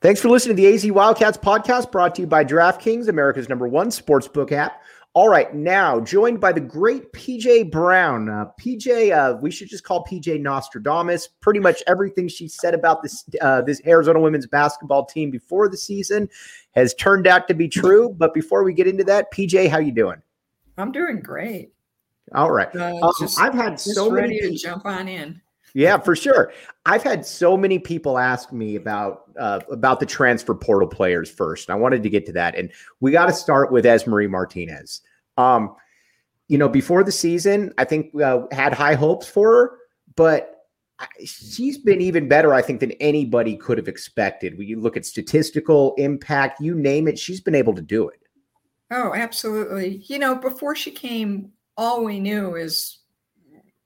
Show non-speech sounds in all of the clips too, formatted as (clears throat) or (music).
Thanks for listening to the AZ Wildcats podcast brought to you by DraftKings, America's number one sportsbook app. All right, now joined by the great PJ Brown. Uh, PJ, uh, we should just call PJ Nostradamus. Pretty much everything she said about this uh, this Arizona women's basketball team before the season has turned out to be true. But before we get into that, PJ, how you doing? I'm doing great. All right, uh, um, just, I've had so ready many to jump on in. Yeah, for sure. I've had so many people ask me about uh, about the transfer portal players first. I wanted to get to that, and we got to start with Esmery Martinez. Um, you know, before the season, I think uh, had high hopes for her, but she's been even better, I think, than anybody could have expected. When you look at statistical impact, you name it, she's been able to do it. Oh, absolutely. You know, before she came, all we knew is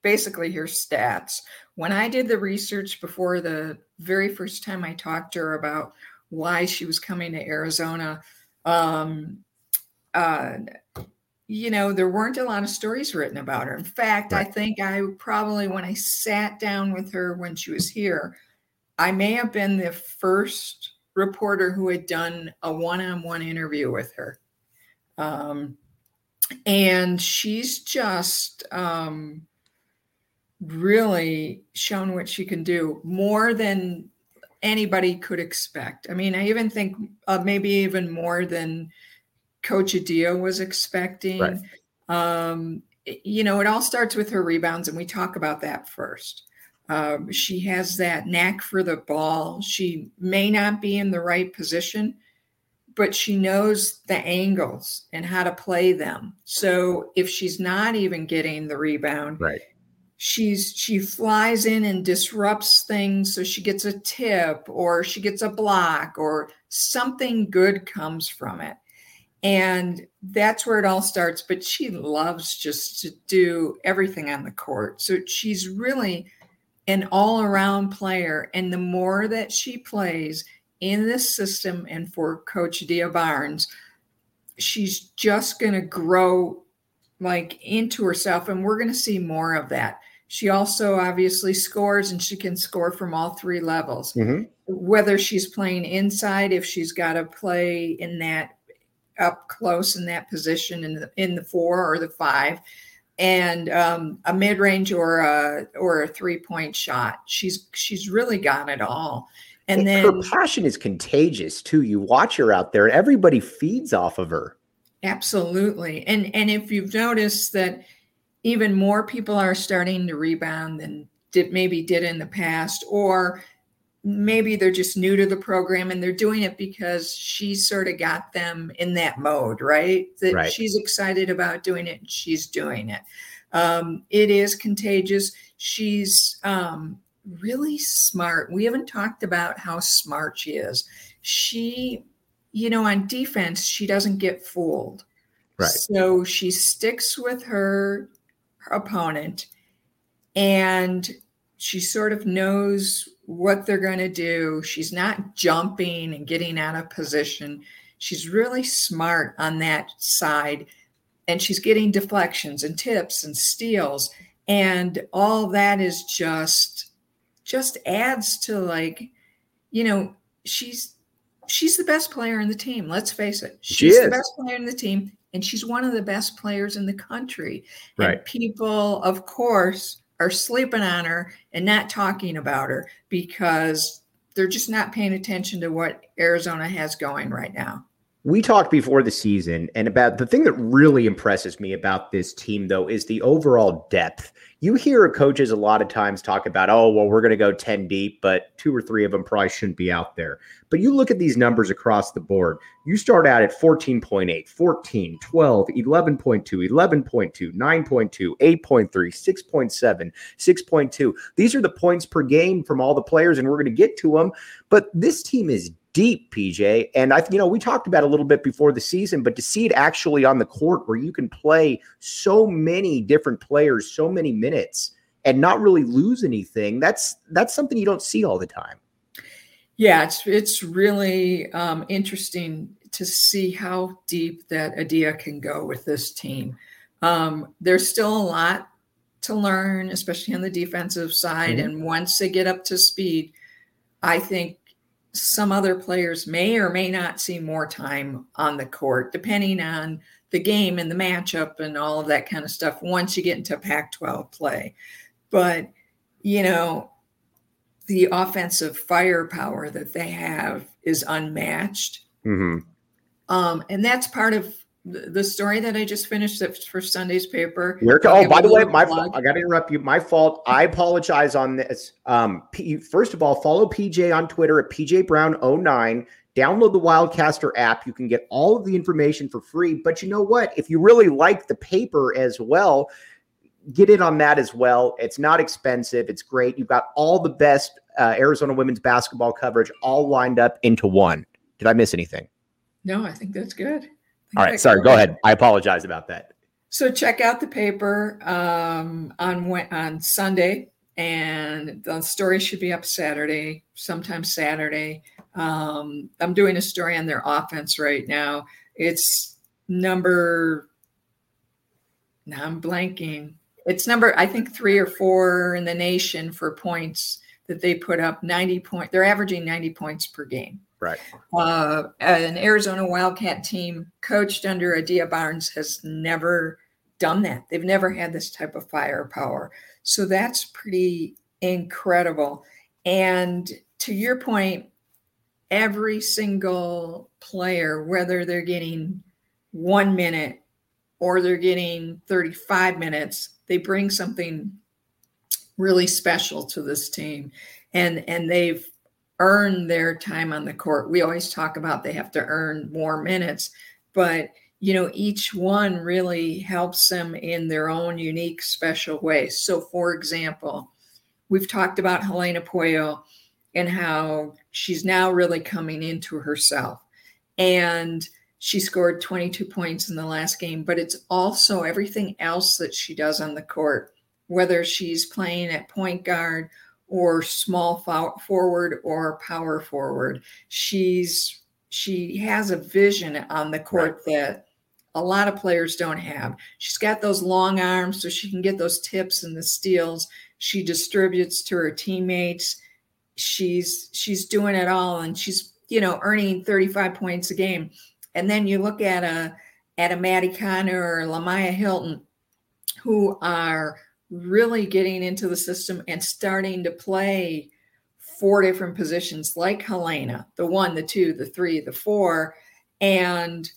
basically her stats when I did the research before the very first time I talked to her about why she was coming to Arizona, um, uh, you know, there weren't a lot of stories written about her. In fact, right. I think I probably, when I sat down with her when she was here, I may have been the first reporter who had done a one on one interview with her. Um, and she's just, um, really shown what she can do more than anybody could expect. I mean, I even think uh, maybe even more than Coach Adia was expecting. Right. Um, you know, it all starts with her rebounds, and we talk about that first. Um, she has that knack for the ball. She may not be in the right position, but she knows the angles and how to play them. So if she's not even getting the rebound, right she's she flies in and disrupts things so she gets a tip or she gets a block or something good comes from it. And that's where it all starts but she loves just to do everything on the court. So she's really an all-around player and the more that she plays in this system and for coach Adia Barnes she's just going to grow like into herself and we're going to see more of that she also obviously scores and she can score from all three levels. Mm-hmm. Whether she's playing inside, if she's got to play in that up close in that position in the in the four or the five, and um, a mid range or a or a three point shot, she's she's really got it all. And, and then her passion is contagious too. You watch her out there, and everybody feeds off of her. Absolutely, and and if you've noticed that even more people are starting to rebound than did maybe did in the past or maybe they're just new to the program and they're doing it because she sort of got them in that mode right? That right. she's excited about doing it and she's doing it. Um, it is contagious. She's um, really smart. We haven't talked about how smart she is. She you know on defense she doesn't get fooled. Right. So she sticks with her opponent and she sort of knows what they're going to do. She's not jumping and getting out of position. She's really smart on that side. And she's getting deflections and tips and steals. And all that is just just adds to like, you know, she's she's the best player in the team. Let's face it. She's she the best player in the team and she's one of the best players in the country. Right. And people, of course, are sleeping on her and not talking about her because they're just not paying attention to what Arizona has going right now. We talked before the season, and about the thing that really impresses me about this team, though, is the overall depth. You hear coaches a lot of times talk about, oh, well, we're going to go 10 deep, but two or three of them probably shouldn't be out there. But you look at these numbers across the board. You start out at 14.8, 14, 12, 11.2, 11.2, 9.2, 8.3, 6.7, 6.2. These are the points per game from all the players, and we're going to get to them. But this team is deep, PJ. And I, you know, we talked about a little bit before the season, but to see it actually on the court where you can play so many different players, so many minutes, and not really lose anything, that's that's something you don't see all the time. Yeah, it's it's really um, interesting to see how deep that Adia can go with this team. Um, there's still a lot to learn, especially on the defensive side. Mm-hmm. And once they get up to speed, I think some other players may or may not see more time on the court, depending on the game and the matchup and all of that kind of stuff once you get into Pac 12 play. But, you know, the offensive firepower that they have is unmatched. Mm-hmm. Um, and that's part of the story that I just finished for Sunday's paper. Where, oh, by the way, my I got to interrupt you. My fault. I apologize on this. Um, P, first of all, follow PJ on Twitter at PJ Brown 09. Download the Wildcaster app. You can get all of the information for free. But you know what? If you really like the paper as well, get in on that as well. It's not expensive. It's great. You've got all the best uh, Arizona women's basketball coverage all lined up into one. Did I miss anything? No, I think that's good. All right, sorry. Go ahead. I apologize about that. So check out the paper um, on on Sunday, and the story should be up Saturday, sometime Saturday. Um, I'm doing a story on their offense right now. It's number. Now I'm blanking. It's number I think three or four in the nation for points that they put up. 90 point. They're averaging 90 points per game. Right. Uh, an Arizona Wildcat team coached under Adia Barnes has never done that. They've never had this type of firepower. So that's pretty incredible. And to your point, every single player, whether they're getting one minute or they're getting 35 minutes, they bring something really special to this team. And and they've earn their time on the court. We always talk about they have to earn more minutes, but you know, each one really helps them in their own unique, special way. So, for example, we've talked about Helena Pueyo and how she's now really coming into herself. And she scored 22 points in the last game, but it's also everything else that she does on the court, whether she's playing at point guard or small forward or power forward. She's she has a vision on the court right. that a lot of players don't have. She's got those long arms so she can get those tips and the steals. She distributes to her teammates. She's she's doing it all and she's, you know, earning 35 points a game. And then you look at a at a Maddie Conner or Lemyah Hylton who are really getting into the system and starting to play four different positions like Helena, the one, the two, the three, the four. And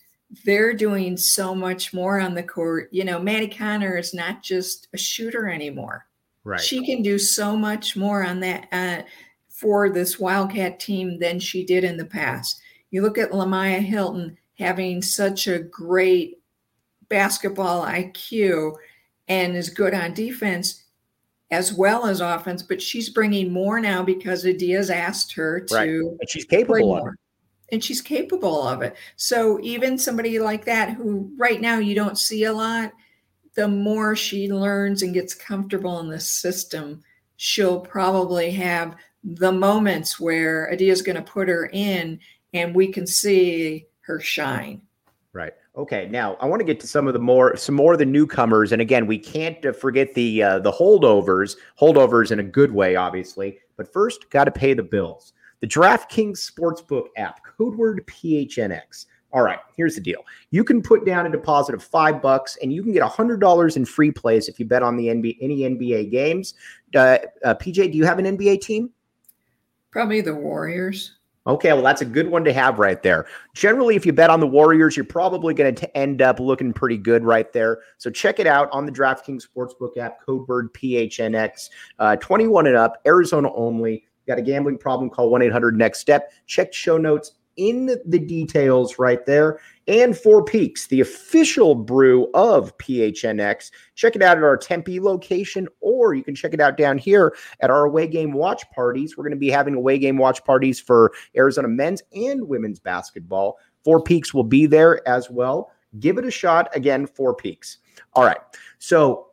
they're doing so much more on the court. You know, Maddie Conner is not just a shooter anymore. Right. She can do so much more on that uh, for this Wildcat team than she did in the past. You look at Lemyah Hylton having such a great basketball IQ and is good on defense as well as offense, but she's bringing more now because Adia's asked her to. Right. And she's capable of it. And she's capable of it. So even somebody like that, who right now you don't see a lot, the more she learns and gets comfortable in the system, she'll probably have the moments where Adia's going to put her in and we can see her shine. Right. Okay, now I want to get to some of the more some more of the newcomers, and again, we can't uh, forget the uh, the holdovers, holdovers in a good way, obviously. But first, got to pay the bills. The DraftKings Sportsbook app, code word PHNX. All right, here's the deal. You can put down a deposit of five bucks, and you can get a hundred dollars in free plays if you bet on the NBA any NBA games. Uh, uh PJ, do you have an NBA team? Probably the Warriors. Okay, well, that's a good one to have right there. Generally, if you bet on the Warriors, you're probably going to end up looking pretty good right there. So check it out on the DraftKings Sportsbook app, code word PHNX. Uh, 21 and up, Arizona only. Got a gambling problem? Call 1 800 Next Step. Check show notes in the details right there. And Four Peaks, the official brew of PHNX. Check it out at our Tempe location, you can check it out down here at our away game watch parties. We're going to be having away game watch parties for Arizona men's and women's basketball. Four Peaks will be there as well. Give it a shot. Again, Four Peaks. All right. So,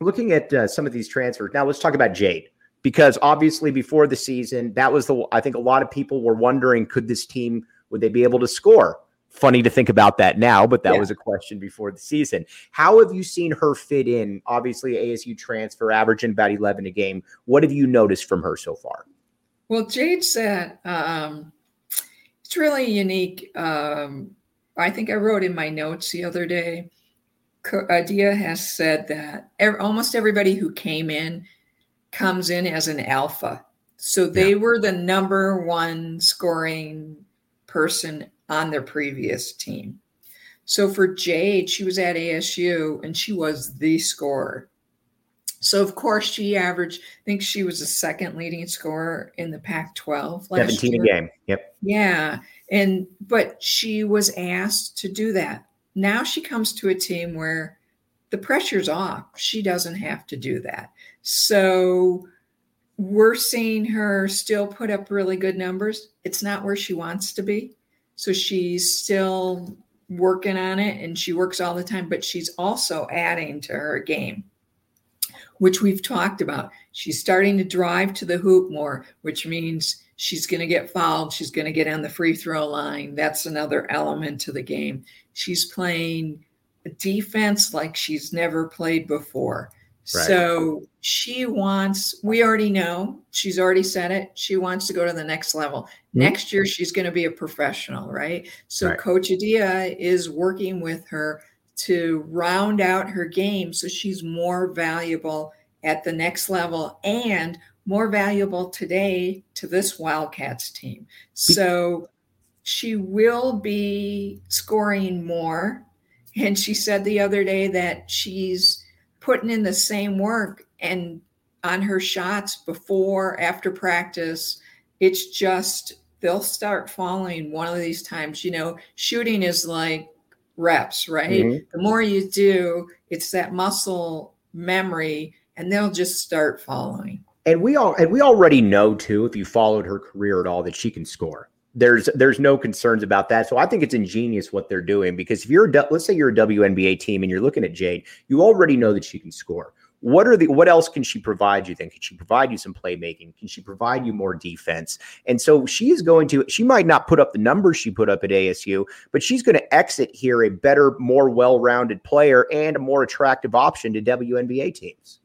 looking at uh, some of these transfers, now let's talk about Jade because obviously before the season, that was the I think a lot of people were wondering could this team would they be able to score? Funny to think about that now, but that yeah. was a question before the season. How have you seen her fit in? Obviously, ASU transfer, averaging about 11 a game. What have you noticed from her so far? Well, Jade said um, it's really unique. Um, I think I wrote in my notes the other day. Adia has said that almost everybody who came in comes in as an alpha. So they yeah. were the number one scoring person on their previous team. So for Jade, she was at ASU and she was the scorer. So of course she averaged, I think she was the second leading scorer in the Pac-12 17 year. a game. Yep. Yeah. And but she was asked to do that. Now she comes to a team where the pressure's off. She doesn't have to do that. So we're seeing her still put up really good numbers. It's not where she wants to be. So she's still working on it and she works all the time, but she's also adding to her game, which we've talked about. She's starting to drive to the hoop more, which means she's going to get fouled. She's going to get on the free throw line. That's another element to the game. She's playing defense like she's never played before. Right. So she wants, we already know, she's already said it, she wants to go to the next level. Mm-hmm. Next year, she's going to be a professional, right? So right. Coach Adia is working with her to round out her game so she's more valuable at the next level and more valuable today to this Wildcats team. So she will be scoring more. And she said the other day that she's putting in the same work and on her shots before, after practice. It's just they'll start falling one of these times. You know, shooting is like reps, right? Mm-hmm. The more you do, it's that muscle memory, and they'll just start following. And we all and we already know too, if you followed her career at all, that she can score there's there's no concerns about that. So I think it's ingenious what they're doing because if you're a, let's say you're a WNBA team and you're looking at Jade, you already know that she can score. What are the what else can she provide you then? Can she provide you some playmaking? Can she provide you more defense? And so she is going to she might not put up the numbers she put up at ASU, but she's going to exit here a better, more well-rounded player and a more attractive option to WNBA teams.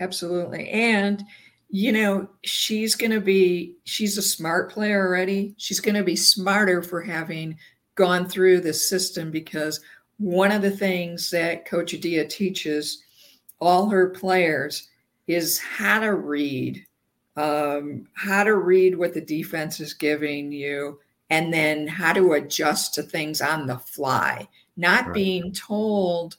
Absolutely. And you know, she's going to be, she's a smart player already. She's going to be smarter for having gone through the system because one of the things that Coach Adia teaches all her players is how to read, um, how to read what the defense is giving you, and then how to adjust to things on the fly, not right. being told,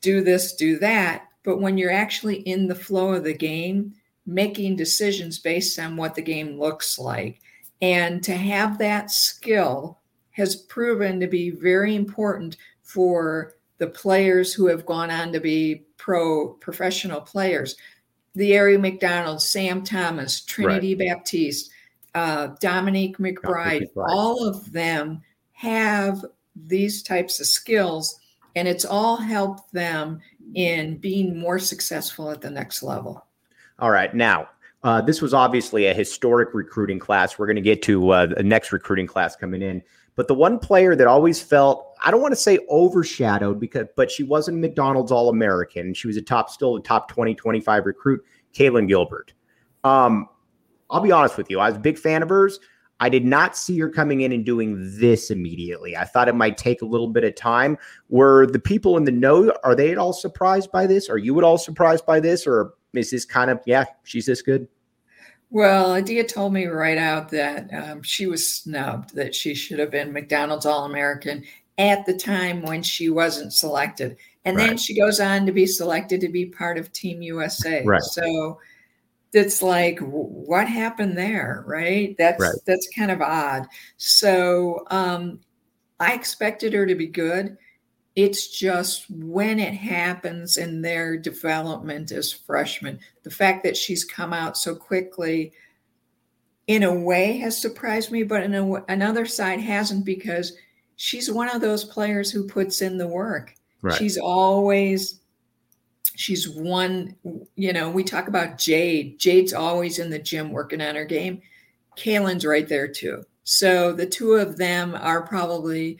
do this, do that. But when you're actually in the flow of the game, making decisions based on what the game looks like. And to have that skill has proven to be very important for the players who have gone on to be pro professional players. The Aari McDonald, Sam Thomas, Trinity right. Baptiste, uh, Dominique McBryde, all of them have these types of skills, and it's all helped them in being more successful at the next level. All right. Now, uh, this was obviously a historic recruiting class. We're going to get to uh, the next recruiting class coming in. But the one player that always felt, I don't want to say overshadowed because, but she wasn't McDonald's All American. She was a top, still a top 20, 25 recruit, Kailyn Gilbert. Um, I'll be honest with you. I was a big fan of hers. I did not see her coming in and doing this immediately. I thought it might take a little bit of time. Were the people in the know, are they at all surprised by this? Are you at all surprised by this? Or is this kind of yeah she's this good well adia told me right out that um, she was snubbed that she should have been mcdonald's all-american at the time when she wasn't selected and right. then she goes on to be selected to be part of team usa right. so it's like what happened there right that's right. that's kind of odd so um, i expected her to be good it's just when it happens in their development as freshmen, the fact that she's come out so quickly, in a way, has surprised me, but in a, another side hasn't because she's one of those players who puts in the work. Right. She's always, she's one, you know, we talk about Jade. Jade's always in the gym working on her game. Kailyn's right there too. So the two of them are probably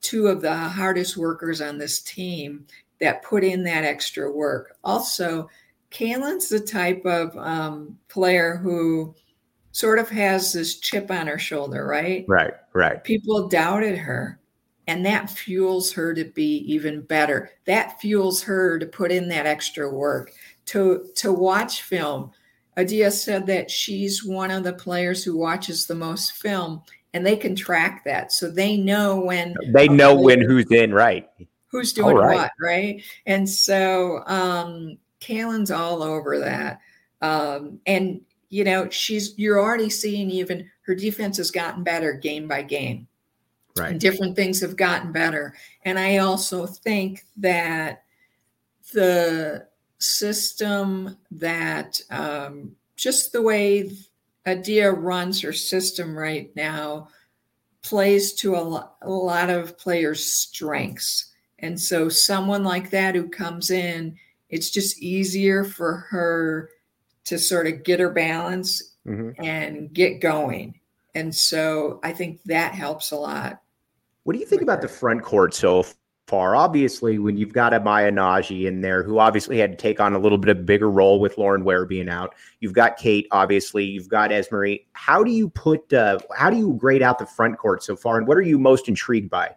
two of the hardest workers on this team that put in that extra work. Also, Kailyn's the type of um, player who sort of has this chip on her shoulder, right? Right, right. People doubted her. And that fuels her to be even better. That fuels her to put in that extra work, to to watch film. Adia said that she's one of the players who watches the most film, and they can track that, so they know when they know when who's in, right? Who's doing right. what, right? And so um, Kailyn's all over that, um, and you know she's you're already seeing even her defense has gotten better game by game right and different things have gotten better and i also think that the system that um, just the way adia runs her system right now plays to a, lo- a lot of players strengths and so someone like that who comes in it's just easier for her to sort of get her balance mm-hmm. and get going. And so I think that helps a lot. What do you think about the front court so far? Obviously, when you've got a Maya Nnaji in there, who obviously had to take on a little bit of bigger role with Lauren Ware being out, you've got Cate, obviously, you've got Esmery. How do you put, uh, how do you grade out the front court so far, and what are you most intrigued by?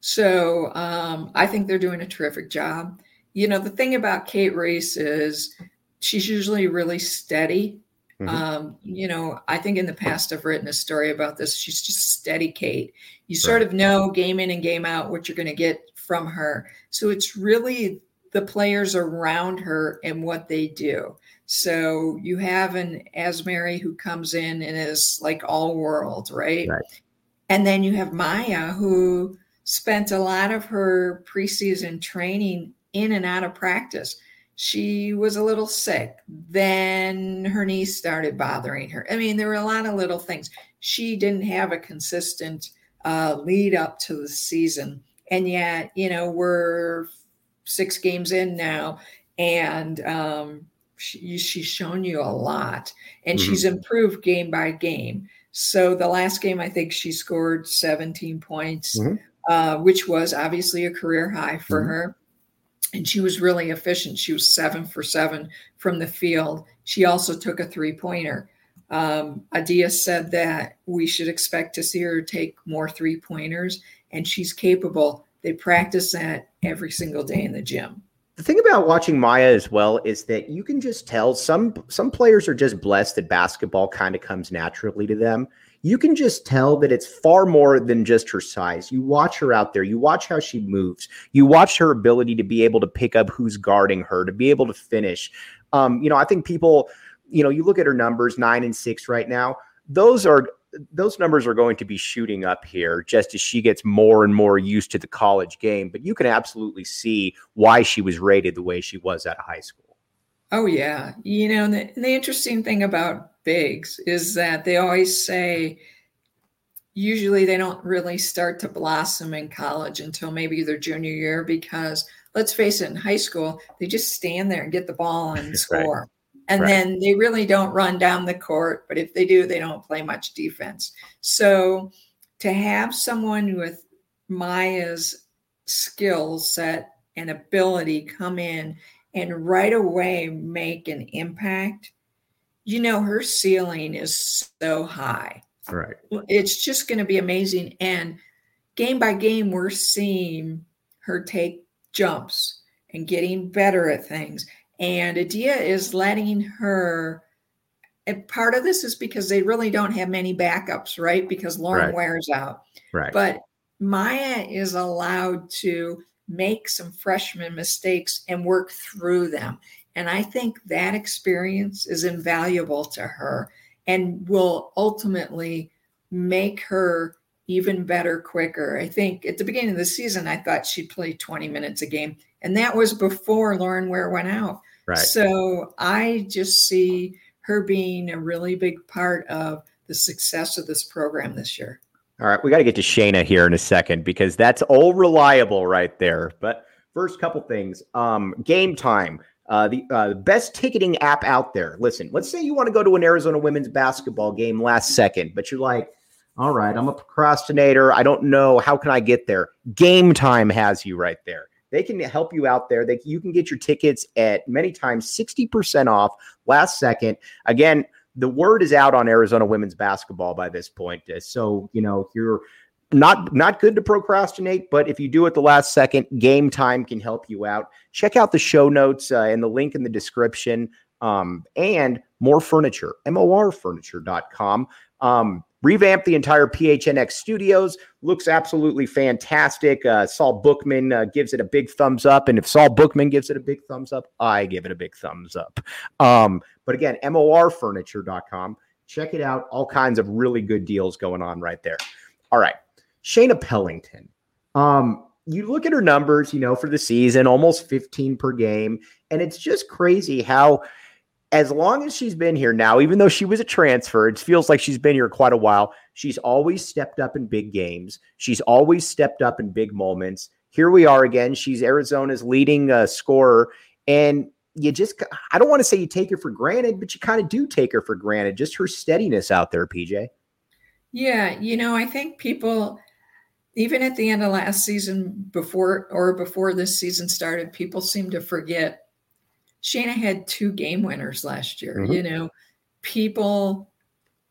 So um, I think they're doing a terrific job. You know, the thing about Cate Reese is she's usually really steady. Mm-hmm. Um, you know, I think in the past I've written a story about this. She's just steady Cate. You sort of know game in and game out what you're going to get from her. So it's really the players around her and what they do. So you have an Esmery who comes in and is like all world, right? right? And then you have Maya who spent a lot of her preseason training in and out of practice she was a little sick. Then her knees started bothering her. I mean, there were a lot of little things. She didn't have a consistent uh, lead up to the season. And yet, you know, we're six games in now, and um, she, she's shown you a lot, and mm-hmm. she's improved game by game. So the last game, I think she scored 17 points, mm-hmm. uh, which was obviously a career high for mm-hmm. her and she was really efficient. She was seven for seven from the field. She also took a three pointer. Um, Adia said that we should expect to see her take more three pointers, and she's capable. They practice that every single day in the gym. The thing about watching Maya as well is that you can just tell some some players are just blessed that basketball kind of comes naturally to them you can just tell that it's far more than just her size. You watch her out there, you watch how she moves, you watch her ability to be able to pick up who's guarding her, to be able to finish. Um, you know, I think people, you know, you look at her numbers, nine and six right now, those are those numbers are going to be shooting up here just as she gets more and more used to the college game. But you can absolutely see why she was rated the way she was at high school. Oh yeah, you know, the, the interesting thing about bigs is that they always say usually they don't really start to blossom in college until maybe their junior year because let's face it in high school they just stand there and get the ball and (laughs) score right. and right. then they really don't run down the court but if they do they don't play much defense so to have someone with maya's skill set and ability come in and right away make an impact you know, her ceiling is so high. Right. It's just going to be amazing. And game by game, we're seeing her take jumps and getting better at things. And Adia is letting her. And part of this is because they really don't have many backups, right? Because Lauren right. Ware's out. Right. But Maya is allowed to make some freshman mistakes and work through them. And I think that experience is invaluable to her and will ultimately make her even better quicker. I think at the beginning of the season, I thought she'd play 20 minutes a game, and that was before Lauren Ware went out. Right. So I just see her being a really big part of the success of this program this year. All right, we got to get to Shaina here in a second because that's all reliable right there. But first couple things. Um, game time uh, the uh, best ticketing app out there. Listen, let's say you want to go to an Arizona women's basketball game last second, but you're like, all right, I'm a procrastinator. I don't know. How can I get there? Game time has you right there. They can help you out there. They, you can get your tickets at many times 60% off last second. Again, the word is out on Arizona women's basketball by this point. Uh, so, you know, you're not not good to procrastinate, but if you do it the last second, game time can help you out. Check out the show notes uh, and the link in the description. Um, and Mor Furniture, morfurniture.com. Um, revamped the entire PHNX studios. Looks absolutely fantastic. Uh, Saul Bookman uh, gives it a big thumbs up. And if Saul Bookman gives it a big thumbs up, I give it a big thumbs up. Um, but again, morfurniture.com. Check it out. All kinds of really good deals going on right there. All right. Shaina Pellington. Um, you look at her numbers, you know, for the season, almost 15 per game. And it's just crazy how as long as she's been here now, even though she was a transfer, it feels like she's been here quite a while. She's always stepped up in big games. She's always stepped up in big moments. Here we are again. She's Arizona's leading uh, scorer. And you just, I don't want to say you take her for granted, but you kind of do take her for granted. Just her steadiness out there, PJ. Yeah. You know, I think people, even at the end of last season, before or before this season started, people seem to forget Shaina had two game winners last year. Mm-hmm. You know, people,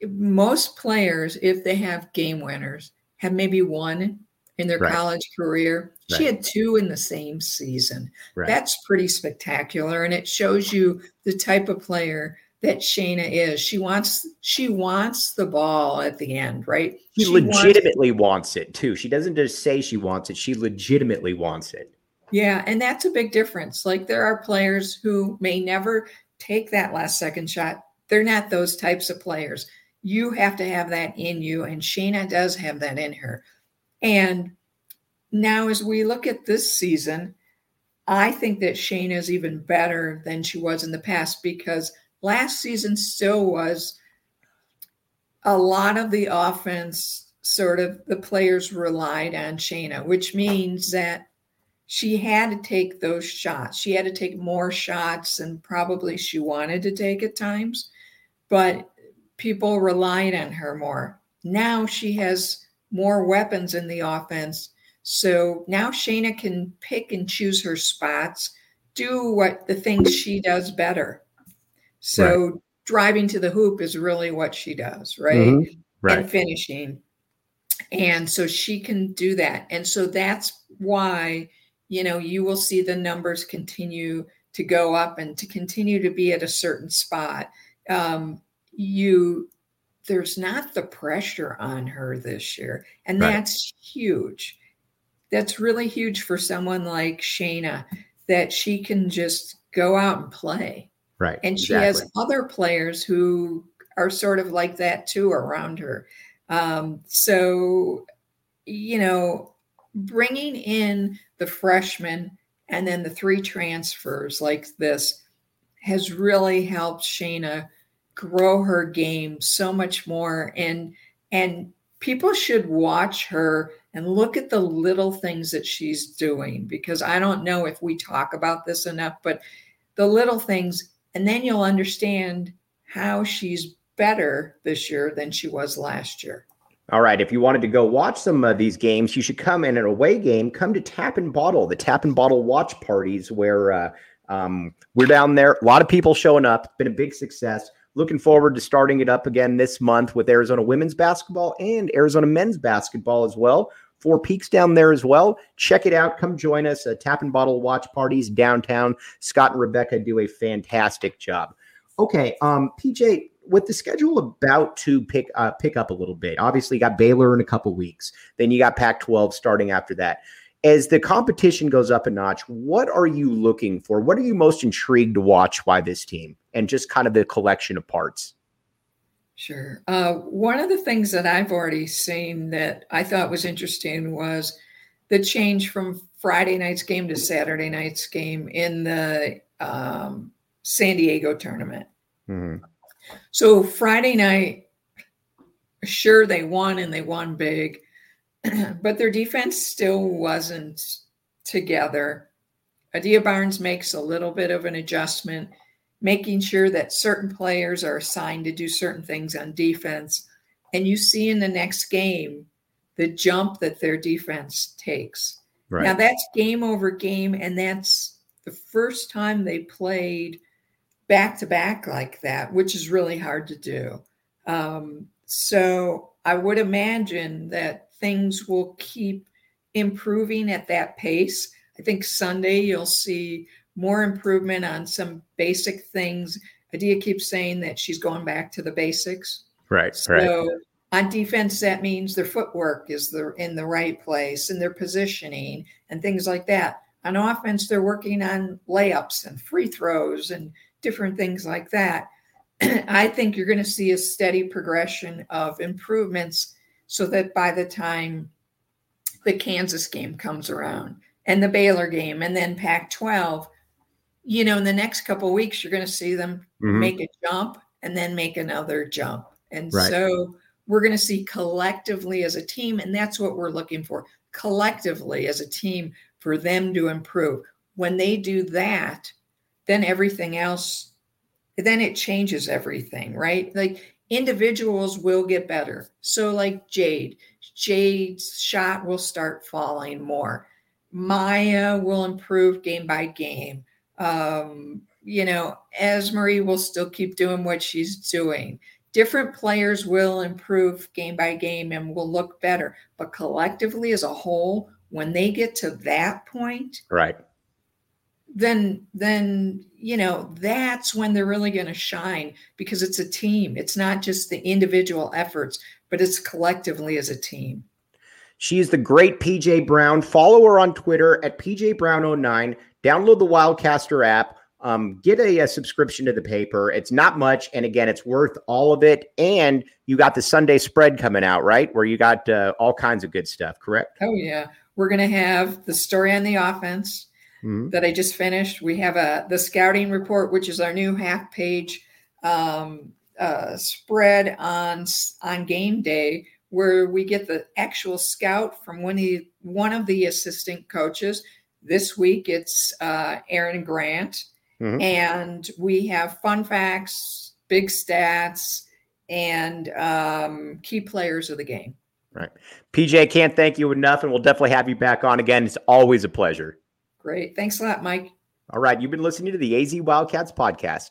most players, if they have game winners, have maybe one in their right. college career. Right. She had two in the same season. Right. That's pretty spectacular. And it shows you the type of player that Shaina is. She wants she wants the ball at the end, right? She, she legitimately wants, wants it too. She doesn't just say she wants it, she legitimately wants it. Yeah, and that's a big difference. Like there are players who may never take that last second shot. They're not those types of players. You have to have that in you, and Shaina does have that in her. And now, as we look at this season, I think that Shaina is even better than she was in the past because last season still was a lot of the offense, sort of the players relied on Shaina, which means that she had to take those shots. She had to take more shots than probably she wanted to take at times, but people relied on her more. Now she has more weapons in the offense. So now Shaina can pick and choose her spots, do what the things she does better. So right. driving to the hoop is really what she does, right? Mm-hmm. Right. And finishing. And so she can do that. And so that's why you know, you will see the numbers continue to go up and to continue to be at a certain spot. Um, you there's not the pressure on her this year, and right. that's huge. That's really huge for someone like Shaina that she can just go out and play. Right. And she exactly. has other players who are sort of like that too around her. Um, so, you know, bringing in the freshmen and then the three transfers like this has really helped Shaina grow her game so much more and and people should watch her and look at the little things that she's doing because I don't know if we talk about this enough but the little things and then you'll understand how she's better this year than she was last year. All right. If you wanted to go watch some of these games, you should come in an away game. Come to Tap and Bottle, the Tap and Bottle watch parties, where uh, um, we're down there. A lot of people showing up. Been a big success. Looking forward to starting it up again this month with Arizona women's basketball and Arizona men's basketball as well. Four Peaks down there as well. Check it out. Come join us. Uh, Tap and Bottle watch parties downtown. Scott and Rebecca do a fantastic job. Okay, um, PJ, with the schedule about to pick uh, pick up a little bit. Obviously, you got Baylor in a couple weeks. Then you got Pac-12 starting after that. As the competition goes up a notch, what are you looking for? What are you most intrigued to watch by this team, and just kind of the collection of parts? Sure. Uh, one of the things that I've already seen that I thought was interesting was the change from Friday night's game to Saturday night's game in the um, San Diego tournament. Mm-hmm. So Friday night, sure, they won and they won big, (clears throat) but their defense still wasn't together. Adia Barnes makes a little bit of an adjustment, making sure that certain players are assigned to do certain things on defense. And you see in the next game the jump that their defense takes. Right. Now that's game over game, and that's the first time they played back to back like that, which is really hard to do. Um, so I would imagine that things will keep improving at that pace. I think Sunday you'll see more improvement on some basic things. Adia keeps saying that she's going back to the basics. Right. So right. on defense, that means their footwork is the in the right place and their positioning and things like that. On offense, they're working on layups and free throws and different things like that. (clears throat) I think you're going to see a steady progression of improvements so that by the time the Kansas game comes around and the Baylor game and then Pac 12, you know, in the next couple weeks, you're going to see them mm-hmm. make a jump and then make another jump. And right. so we're going to see collectively as a team, and that's what we're looking for collectively as a team for them to improve. When they do that, then everything else, then it changes everything, right? Like individuals will get better. So, like Jade, Jade's shot will start falling more. Maya will improve game by game. Um, you know, Esmery will still keep doing what she's doing. Different players will improve game by game and will look better, but collectively as a whole, when they get to that point, right, then then you know that's when they're really going to shine because it's a team. It's not just the individual efforts, but it's collectively as a team. She is the great PJ Brown. Follow her on Twitter at PJ Brown09. Download the Wildcaster app. Um, get a, a, subscription to the paper. It's not much, and again, it's worth all of it. And you got the Sunday spread coming out, right? Where you got uh, all kinds of good stuff. Correct? Oh yeah, we're gonna have the story on the offense mm-hmm. that I just finished. We have a the scouting report, which is our new half page um, uh, spread on on game day, where we get the actual scout from one of the, one of the assistant coaches. This week it's uh, Aaron Grant Mm-hmm. And we have fun facts, big stats, and um, key players of the game. Right. PJ, can't thank you enough, and we'll definitely have you back on again. It's always a pleasure. Great. Thanks a lot, Mike. All right. You've been listening to the AZ Wildcats podcast.